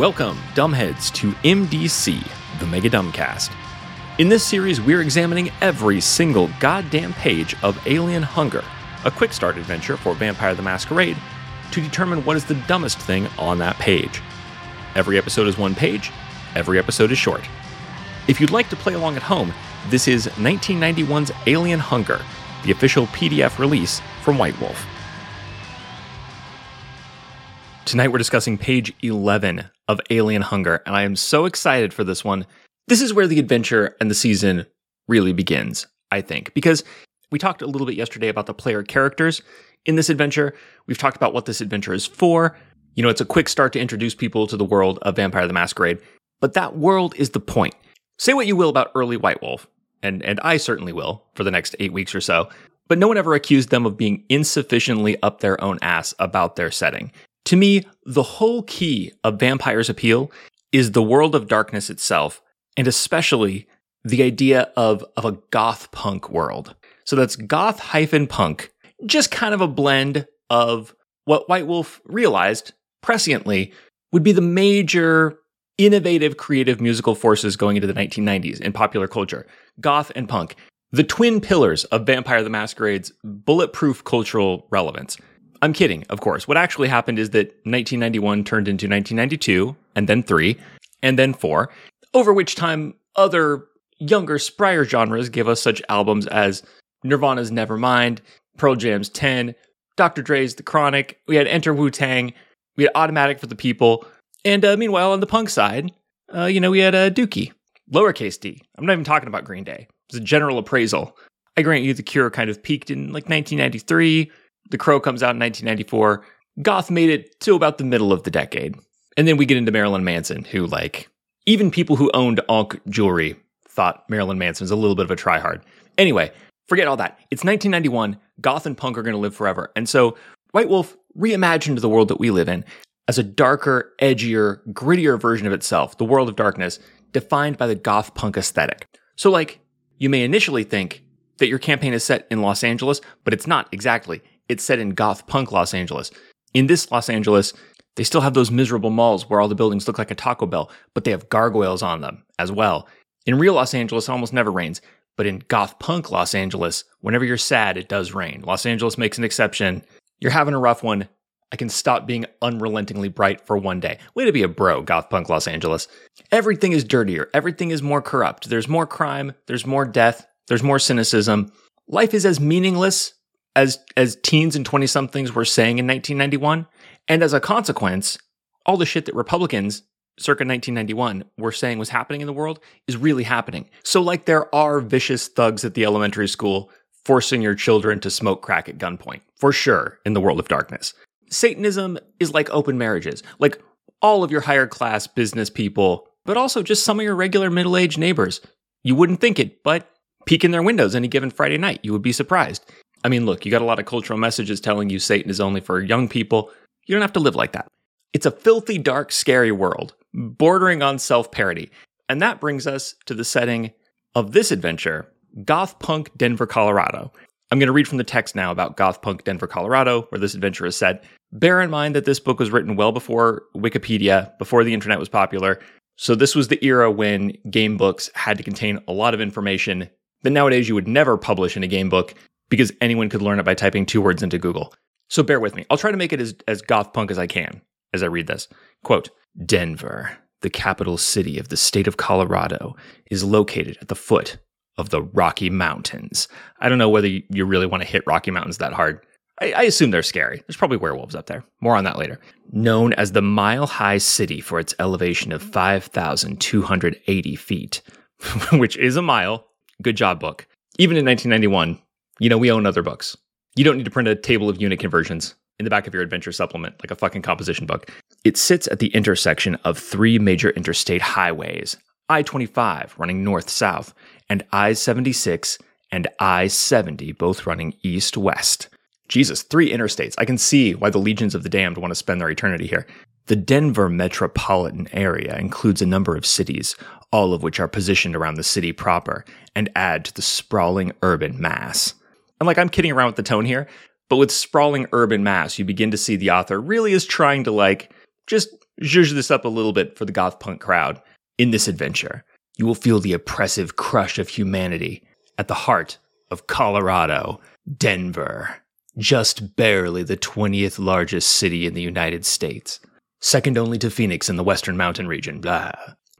Welcome, dumbheads, to MDC, the Mega Dumbcast. In this series, we're examining every single goddamn page of Alien Hunger, a quick start adventure for Vampire the Masquerade, to determine what is the dumbest thing on that page. Every episode is one page, every episode is short. If you'd like to play along at home, this is 1991's Alien Hunger, the official PDF release from White Wolf. Tonight we're discussing page 11 of Alien Hunger, and I am so excited for this one. This is where the adventure and the season really begins, I think, because we talked a little bit yesterday about the player characters in this adventure. We've talked about what this adventure is for. You know, it's a quick start to introduce people to the world of Vampire the Masquerade, but that world is the point. Say what you will about early White Wolf, and, and I certainly will for the next eight weeks or so, but no one ever accused them of being insufficiently up their own ass about their setting. To me, the whole key of Vampire's appeal is the world of darkness itself, and especially the idea of, of a goth punk world. So that's goth hyphen punk, just kind of a blend of what White Wolf realized presciently would be the major innovative creative musical forces going into the 1990s in popular culture goth and punk. The twin pillars of Vampire the Masquerade's bulletproof cultural relevance. I'm kidding, of course. What actually happened is that 1991 turned into 1992, and then 3, and then 4, over which time other younger, sprier genres give us such albums as Nirvana's Nevermind, Pearl Jam's 10, Dr. Dre's The Chronic, we had Enter Wu Tang, we had Automatic for the People, and uh, meanwhile, on the punk side, uh, you know, we had uh, Dookie, lowercase d. I'm not even talking about Green Day. It's a general appraisal. I grant you The Cure kind of peaked in like 1993. The Crow comes out in 1994. Goth made it to about the middle of the decade. And then we get into Marilyn Manson, who, like, even people who owned Ankh jewelry thought Marilyn Manson was a little bit of a tryhard. Anyway, forget all that. It's 1991. Goth and punk are going to live forever. And so White Wolf reimagined the world that we live in as a darker, edgier, grittier version of itself, the world of darkness, defined by the goth punk aesthetic. So, like, you may initially think that your campaign is set in Los Angeles, but it's not exactly. It's set in goth punk Los Angeles. In this Los Angeles, they still have those miserable malls where all the buildings look like a Taco Bell, but they have gargoyles on them as well. In real Los Angeles, it almost never rains, but in goth punk Los Angeles, whenever you're sad, it does rain. Los Angeles makes an exception. You're having a rough one. I can stop being unrelentingly bright for one day. Way to be a bro, goth punk Los Angeles. Everything is dirtier. Everything is more corrupt. There's more crime. There's more death. There's more cynicism. Life is as meaningless as as teens and 20 somethings were saying in 1991. And as a consequence, all the shit that Republicans circa 1991 were saying was happening in the world is really happening. So like there are vicious thugs at the elementary school forcing your children to smoke crack at gunpoint. For sure in the world of darkness. Satanism is like open marriages. Like all of your higher class business people, but also just some of your regular middle-aged neighbors. You wouldn't think it, but peek in their windows any given Friday night. You would be surprised. I mean, look, you got a lot of cultural messages telling you Satan is only for young people. You don't have to live like that. It's a filthy, dark, scary world, bordering on self parody. And that brings us to the setting of this adventure Goth Punk, Denver, Colorado. I'm going to read from the text now about Goth Punk, Denver, Colorado, where this adventure is set. Bear in mind that this book was written well before Wikipedia, before the internet was popular. So this was the era when game books had to contain a lot of information that nowadays you would never publish in a game book because anyone could learn it by typing two words into Google. So bear with me. I'll try to make it as, as goth punk as I can as I read this. Quote Denver, the capital city of the state of Colorado, is located at the foot of the Rocky Mountains. I don't know whether you really want to hit Rocky Mountains that hard. I, I assume they're scary. There's probably werewolves up there. More on that later. Known as the Mile High City for its elevation of 5,280 feet, which is a mile. Good job, book. Even in 1991, you know, we own other books. You don't need to print a table of unit conversions in the back of your adventure supplement, like a fucking composition book. It sits at the intersection of three major interstate highways I 25 running north south, and I 76 and I 70 both running east west. Jesus, three interstates. I can see why the legions of the damned want to spend their eternity here. The Denver metropolitan area includes a number of cities, all of which are positioned around the city proper and add to the sprawling urban mass. And like, I'm kidding around with the tone here, but with sprawling urban mass, you begin to see the author really is trying to like just zhuzh this up a little bit for the goth punk crowd. In this adventure, you will feel the oppressive crush of humanity at the heart of Colorado, Denver, just barely the 20th largest city in the United States, second only to Phoenix in the Western Mountain region, blah.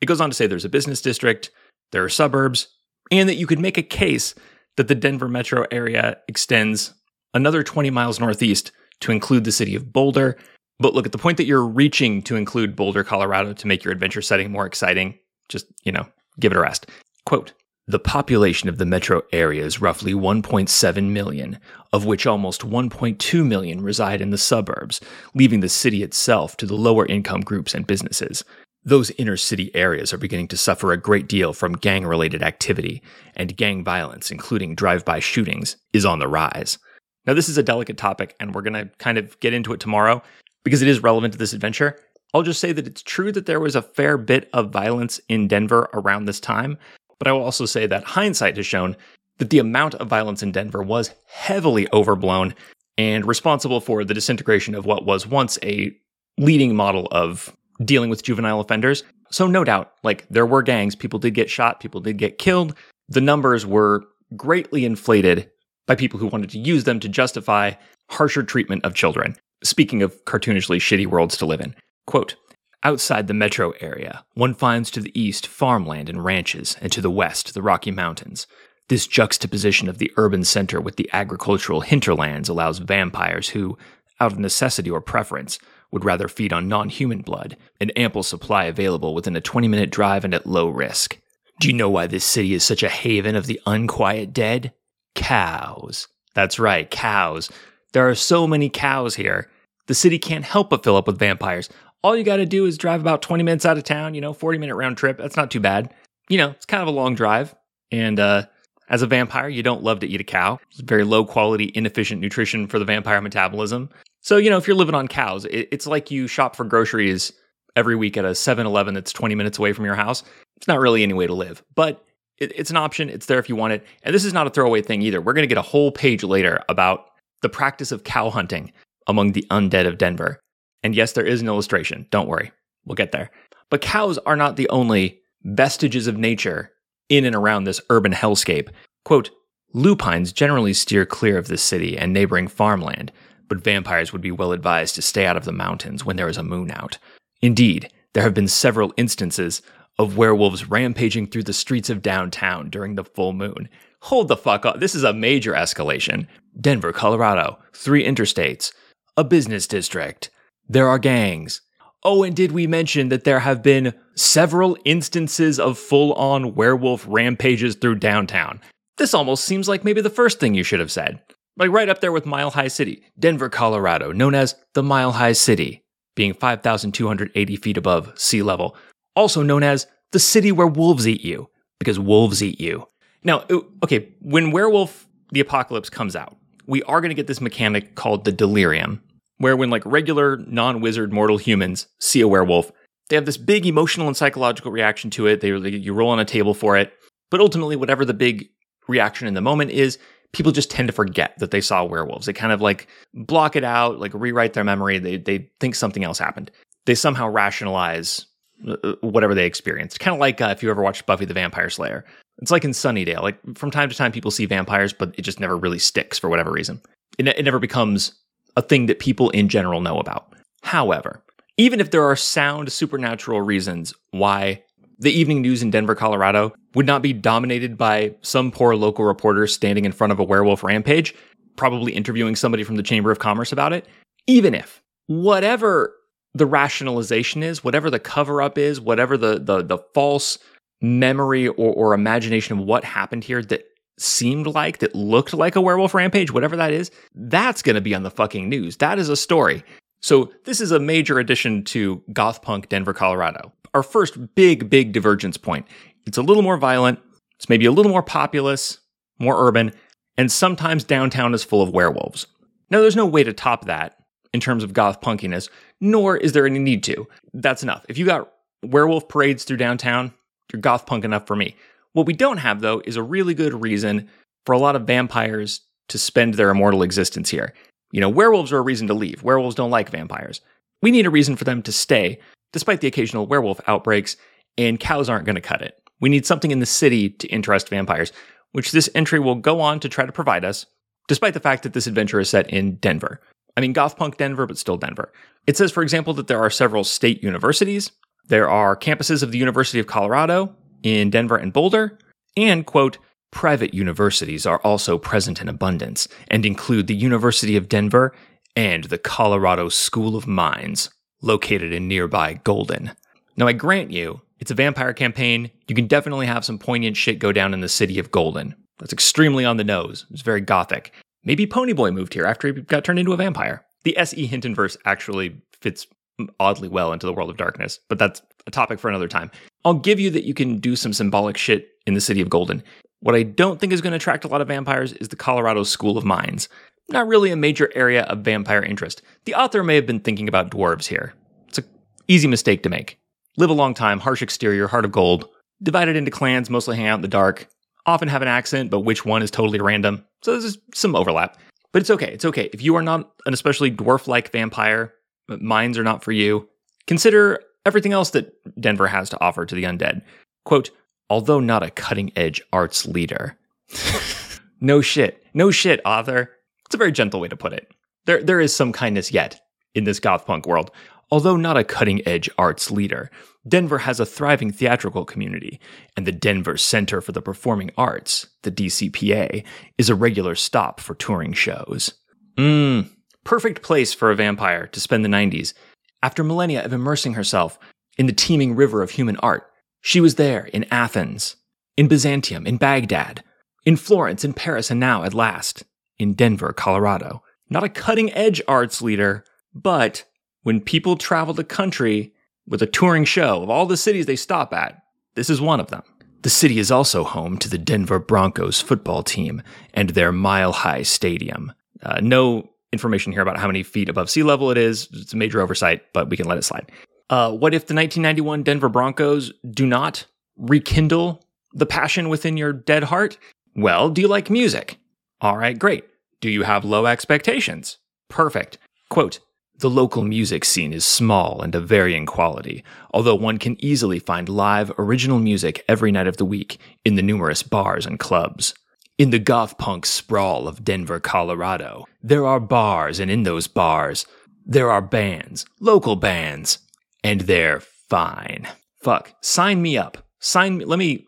It goes on to say there's a business district, there are suburbs, and that you could make a case that the Denver metro area extends another 20 miles northeast to include the city of Boulder. But look, at the point that you're reaching to include Boulder, Colorado to make your adventure setting more exciting, just, you know, give it a rest. Quote, the population of the metro area is roughly 1.7 million, of which almost 1.2 million reside in the suburbs, leaving the city itself to the lower income groups and businesses. Those inner city areas are beginning to suffer a great deal from gang related activity, and gang violence, including drive by shootings, is on the rise. Now, this is a delicate topic, and we're going to kind of get into it tomorrow because it is relevant to this adventure. I'll just say that it's true that there was a fair bit of violence in Denver around this time, but I will also say that hindsight has shown that the amount of violence in Denver was heavily overblown and responsible for the disintegration of what was once a leading model of dealing with juvenile offenders. So, no doubt, like there were gangs, people did get shot, people did get killed. The numbers were greatly inflated by people who wanted to use them to justify harsher treatment of children. Speaking of cartoonishly shitty worlds to live in, quote, Outside the metro area, one finds to the east farmland and ranches, and to the west the Rocky Mountains. This juxtaposition of the urban center with the agricultural hinterlands allows vampires who, out of necessity or preference, would rather feed on non human blood, an ample supply available within a 20 minute drive and at low risk. Do you know why this city is such a haven of the unquiet dead? Cows. That's right, cows. There are so many cows here. The city can't help but fill up with vampires, all you got to do is drive about 20 minutes out of town, you know, 40 minute round trip. That's not too bad. You know, it's kind of a long drive. And uh, as a vampire, you don't love to eat a cow. It's very low quality, inefficient nutrition for the vampire metabolism. So, you know, if you're living on cows, it, it's like you shop for groceries every week at a 7 Eleven that's 20 minutes away from your house. It's not really any way to live, but it, it's an option. It's there if you want it. And this is not a throwaway thing either. We're going to get a whole page later about the practice of cow hunting among the undead of Denver. And yes, there is an illustration. Don't worry, we'll get there. But cows are not the only vestiges of nature in and around this urban hellscape. Quote, Lupines generally steer clear of this city and neighboring farmland, but vampires would be well advised to stay out of the mountains when there is a moon out. Indeed, there have been several instances of werewolves rampaging through the streets of downtown during the full moon. Hold the fuck up. This is a major escalation. Denver, Colorado, three interstates, a business district, there are gangs. Oh, and did we mention that there have been several instances of full on werewolf rampages through downtown? This almost seems like maybe the first thing you should have said. Like right up there with Mile High City, Denver, Colorado, known as the Mile High City, being 5,280 feet above sea level, also known as the city where wolves eat you, because wolves eat you. Now, okay, when Werewolf the Apocalypse comes out, we are going to get this mechanic called the delirium, where when like regular non-wizard mortal humans see a werewolf, they have this big emotional and psychological reaction to it. They you roll on a table for it, but ultimately, whatever the big reaction in the moment is, people just tend to forget that they saw werewolves. They kind of like block it out, like rewrite their memory. They they think something else happened. They somehow rationalize uh, uh, whatever they experienced. Kind of like uh, if you ever watched Buffy the Vampire Slayer. It's like in Sunnydale. Like from time to time, people see vampires, but it just never really sticks for whatever reason. It, it never becomes a thing that people in general know about. However, even if there are sound supernatural reasons why the evening news in Denver, Colorado would not be dominated by some poor local reporter standing in front of a werewolf rampage, probably interviewing somebody from the Chamber of Commerce about it, even if whatever the rationalization is, whatever the cover up is, whatever the, the, the false memory or, or imagination of what happened here that seemed like, that looked like a werewolf rampage, whatever that is, that's going to be on the fucking news. That is a story. So, this is a major addition to goth punk Denver, Colorado. Our first big, big divergence point. It's a little more violent, it's maybe a little more populous, more urban, and sometimes downtown is full of werewolves. Now, there's no way to top that in terms of goth punkiness, nor is there any need to. That's enough. If you got werewolf parades through downtown, you're goth punk enough for me. What we don't have, though, is a really good reason for a lot of vampires to spend their immortal existence here. You know, werewolves are a reason to leave. Werewolves don't like vampires. we need a reason for them to stay, despite the occasional werewolf outbreaks, and cows aren't going to cut it. We need something in the city to interest vampires, which this entry will go on to try to provide us, despite the fact that this adventure is set in Denver. I mean, goth punk Denver, but still Denver. It says, for example, that there are several state universities. There are campuses of the University of Colorado in Denver and Boulder, and, quote, private universities are also present in abundance and include the University of Denver and the Colorado School of Mines, located in nearby Golden. Now, I grant you, it's a vampire campaign. You can definitely have some poignant shit go down in the city of Golden. That's extremely on the nose. It's very gothic. Maybe Ponyboy moved here after he got turned into a vampire. The S.E. Hinton verse actually fits oddly well into the world of darkness, but that's a topic for another time. I'll give you that you can do some symbolic shit in the city of Golden. What I don't think is going to attract a lot of vampires is the Colorado School of Mines. Not really a major area of vampire interest. The author may have been thinking about dwarves here. It's an easy mistake to make. Live a long time, harsh exterior, heart of gold, divided into clans, mostly hang out in the dark, often have an accent, but which one is totally random. So there's some overlap. But it's okay. It's okay. If you are not an especially dwarf like vampire, mines are not for you, consider everything else that Denver has to offer to the undead. Quote, although not a cutting edge arts leader. no shit. No shit, author. It's a very gentle way to put it. There, there is some kindness yet in this goth punk world. Although not a cutting edge arts leader, Denver has a thriving theatrical community, and the Denver Center for the Performing Arts, the DCPA, is a regular stop for touring shows. Mmm, perfect place for a vampire to spend the 90s. After millennia of immersing herself in the teeming river of human art, she was there in Athens, in Byzantium, in Baghdad, in Florence, in Paris, and now, at last, in Denver, Colorado. Not a cutting edge arts leader, but when people travel the country with a touring show of all the cities they stop at, this is one of them. The city is also home to the Denver Broncos football team and their mile high stadium. Uh, no information here about how many feet above sea level it is. It's a major oversight, but we can let it slide. Uh, what if the 1991 Denver Broncos do not rekindle the passion within your dead heart? Well, do you like music? All right, great. Do you have low expectations? Perfect. Quote, the local music scene is small and of varying quality, although one can easily find live, original music every night of the week in the numerous bars and clubs. In the goth punk sprawl of Denver, Colorado, there are bars, and in those bars, there are bands, local bands, and they're fine. Fuck, sign me up. Sign me. Let me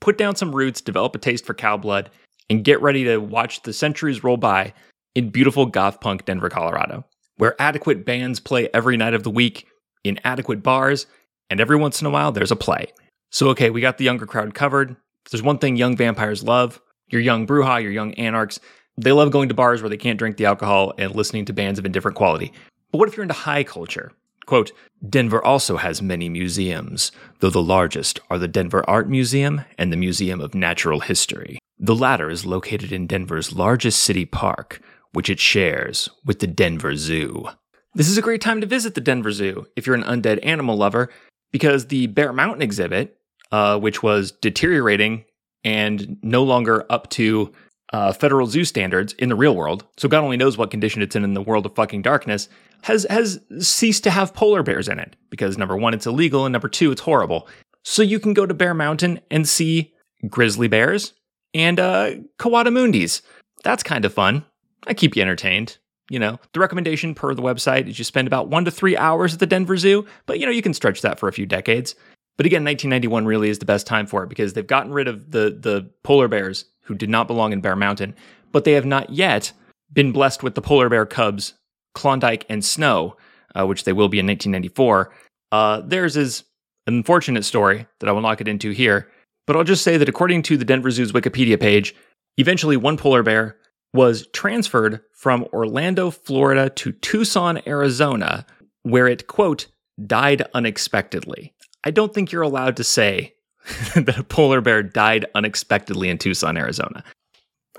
put down some roots, develop a taste for cow blood, and get ready to watch the centuries roll by in beautiful goth punk Denver, Colorado, where adequate bands play every night of the week in adequate bars, and every once in a while there's a play. So, okay, we got the younger crowd covered. There's one thing young vampires love, your young Brujah, your young anarchs, they love going to bars where they can't drink the alcohol and listening to bands of indifferent quality. But what if you're into high culture? Quote, Denver also has many museums, though the largest are the Denver Art Museum and the Museum of Natural History. The latter is located in Denver's largest city park, which it shares with the Denver Zoo. This is a great time to visit the Denver Zoo if you're an undead animal lover, because the Bear Mountain exhibit, uh, which was deteriorating and no longer up to uh, federal zoo standards in the real world, so God only knows what condition it's in in the world of fucking darkness, has has ceased to have polar bears in it because number one, it's illegal, and number two, it's horrible. So you can go to Bear Mountain and see grizzly bears and uh, coatimundis. That's kind of fun. I keep you entertained. You know, the recommendation per the website is you spend about one to three hours at the Denver Zoo, but you know, you can stretch that for a few decades. But again, 1991 really is the best time for it because they've gotten rid of the the polar bears who did not belong in Bear Mountain, but they have not yet been blessed with the polar bear cubs, Klondike and Snow, uh, which they will be in 1994. Uh, theirs is an unfortunate story that I will not get into here, but I'll just say that according to the Denver Zoo's Wikipedia page, eventually one polar bear was transferred from Orlando, Florida to Tucson, Arizona, where it, quote, died unexpectedly. I don't think you're allowed to say that a polar bear died unexpectedly in Tucson, Arizona.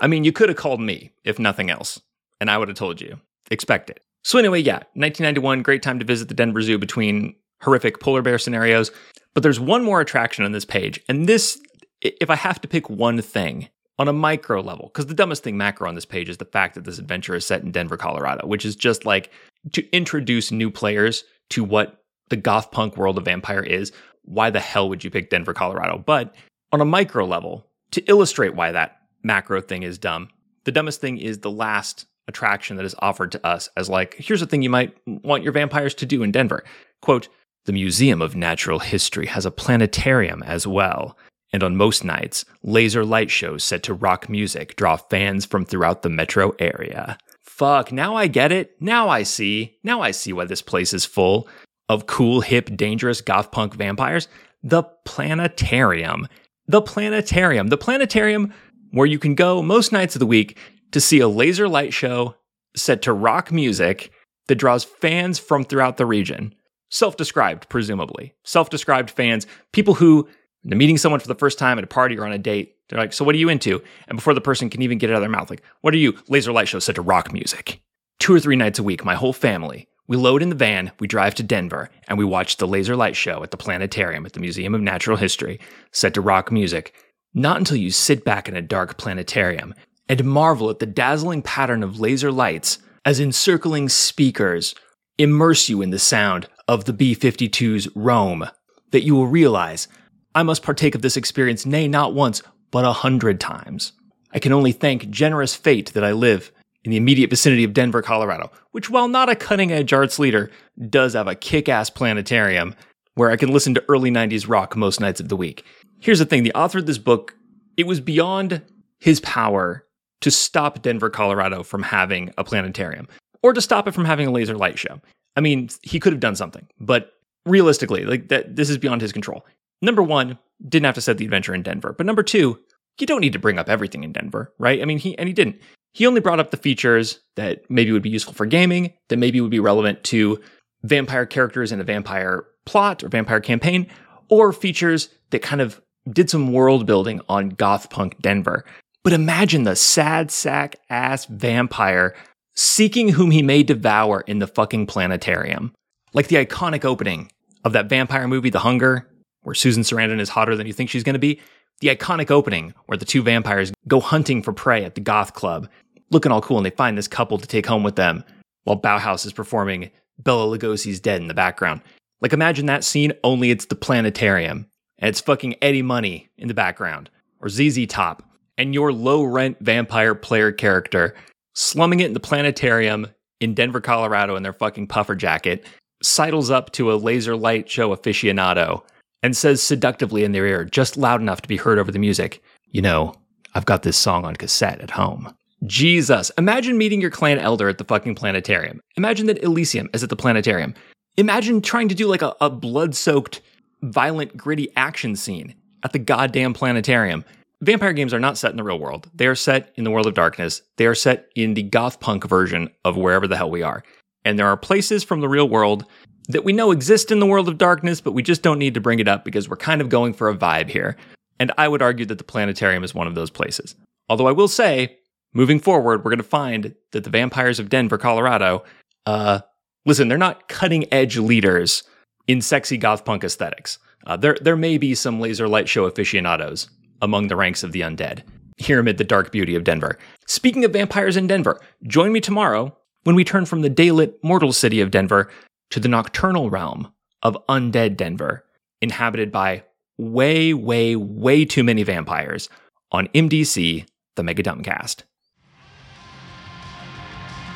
I mean, you could have called me, if nothing else, and I would have told you. Expect it. So, anyway, yeah, 1991, great time to visit the Denver Zoo between horrific polar bear scenarios. But there's one more attraction on this page, and this, if I have to pick one thing, on a micro level, because the dumbest thing macro on this page is the fact that this adventure is set in Denver, Colorado, which is just like to introduce new players to what the goth punk world of vampire is. Why the hell would you pick Denver, Colorado? But on a micro level, to illustrate why that macro thing is dumb, the dumbest thing is the last attraction that is offered to us as like, here's a thing you might want your vampires to do in Denver. Quote, the Museum of Natural History has a planetarium as well. And on most nights, laser light shows set to rock music draw fans from throughout the metro area. Fuck, now I get it. Now I see. Now I see why this place is full of cool, hip, dangerous goth punk vampires. The planetarium. The planetarium. The planetarium where you can go most nights of the week to see a laser light show set to rock music that draws fans from throughout the region. Self described, presumably. Self described fans, people who meeting someone for the first time at a party or on a date. They're like, So what are you into? And before the person can even get it out of their mouth, like, What are you? Laser light show set to rock music. Two or three nights a week, my whole family, we load in the van, we drive to Denver, and we watch the laser light show at the planetarium at the Museum of Natural History, set to rock music. Not until you sit back in a dark planetarium and marvel at the dazzling pattern of laser lights as encircling speakers immerse you in the sound of the B 52's Roam, that you will realize I must partake of this experience, nay, not once, but a hundred times. I can only thank generous fate that I live in the immediate vicinity of Denver, Colorado, which, while not a cutting edge arts leader, does have a kick ass planetarium where I can listen to early 90s rock most nights of the week. Here's the thing the author of this book, it was beyond his power to stop Denver, Colorado from having a planetarium or to stop it from having a laser light show. I mean, he could have done something, but realistically, like that this is beyond his control. Number 1, didn't have to set the adventure in Denver. But number 2, you don't need to bring up everything in Denver, right? I mean, he and he didn't. He only brought up the features that maybe would be useful for gaming, that maybe would be relevant to vampire characters in a vampire plot or vampire campaign, or features that kind of did some world building on goth punk Denver. But imagine the sad sack ass vampire seeking whom he may devour in the fucking planetarium. Like the iconic opening of that vampire movie, The Hunger, where Susan Sarandon is hotter than you think she's going to be. The iconic opening where the two vampires go hunting for prey at the goth club, looking all cool, and they find this couple to take home with them while Bauhaus is performing Bela Lugosi's Dead in the background. Like imagine that scene, only it's the planetarium, and it's fucking Eddie Money in the background, or ZZ Top, and your low rent vampire player character slumming it in the planetarium in Denver, Colorado in their fucking puffer jacket, sidles up to a laser light show aficionado and says seductively in their ear, just loud enough to be heard over the music, You know, I've got this song on cassette at home. Jesus. Imagine meeting your clan elder at the fucking planetarium. Imagine that Elysium is at the planetarium. Imagine trying to do like a, a blood soaked, violent, gritty action scene at the goddamn planetarium. Vampire games are not set in the real world. They are set in the world of darkness. They are set in the goth punk version of wherever the hell we are. And there are places from the real world that we know exist in the world of darkness, but we just don't need to bring it up because we're kind of going for a vibe here. And I would argue that the planetarium is one of those places. Although I will say, moving forward, we're going to find that the vampires of Denver, Colorado, uh, listen, they're not cutting edge leaders in sexy goth punk aesthetics. Uh, there, there may be some laser light show aficionados among the ranks of the undead here amid the dark beauty of Denver. Speaking of vampires in Denver, join me tomorrow when we turn from the daylit mortal city of Denver to the nocturnal realm of undead Denver, inhabited by way, way, way too many vampires on MDC, the Mega Dumbcast.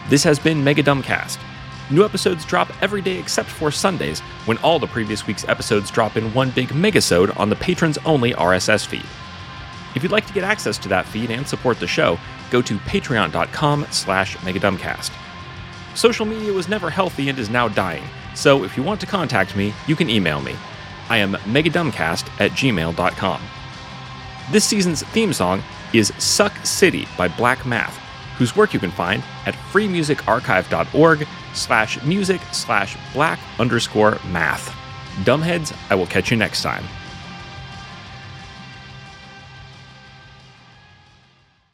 This has been Mega Dumbcast. New episodes drop every day except for Sundays, when all the previous week's episodes drop in one big megasode on the patrons only RSS feed. If you'd like to get access to that feed and support the show, go to patreon.com slash megadumbcast. Social media was never healthy and is now dying, so if you want to contact me, you can email me. I am megadumbcast at gmail.com. This season's theme song is Suck City by Black Math, whose work you can find at freemusicarchive.org slash music slash black underscore math. Dumbheads, I will catch you next time.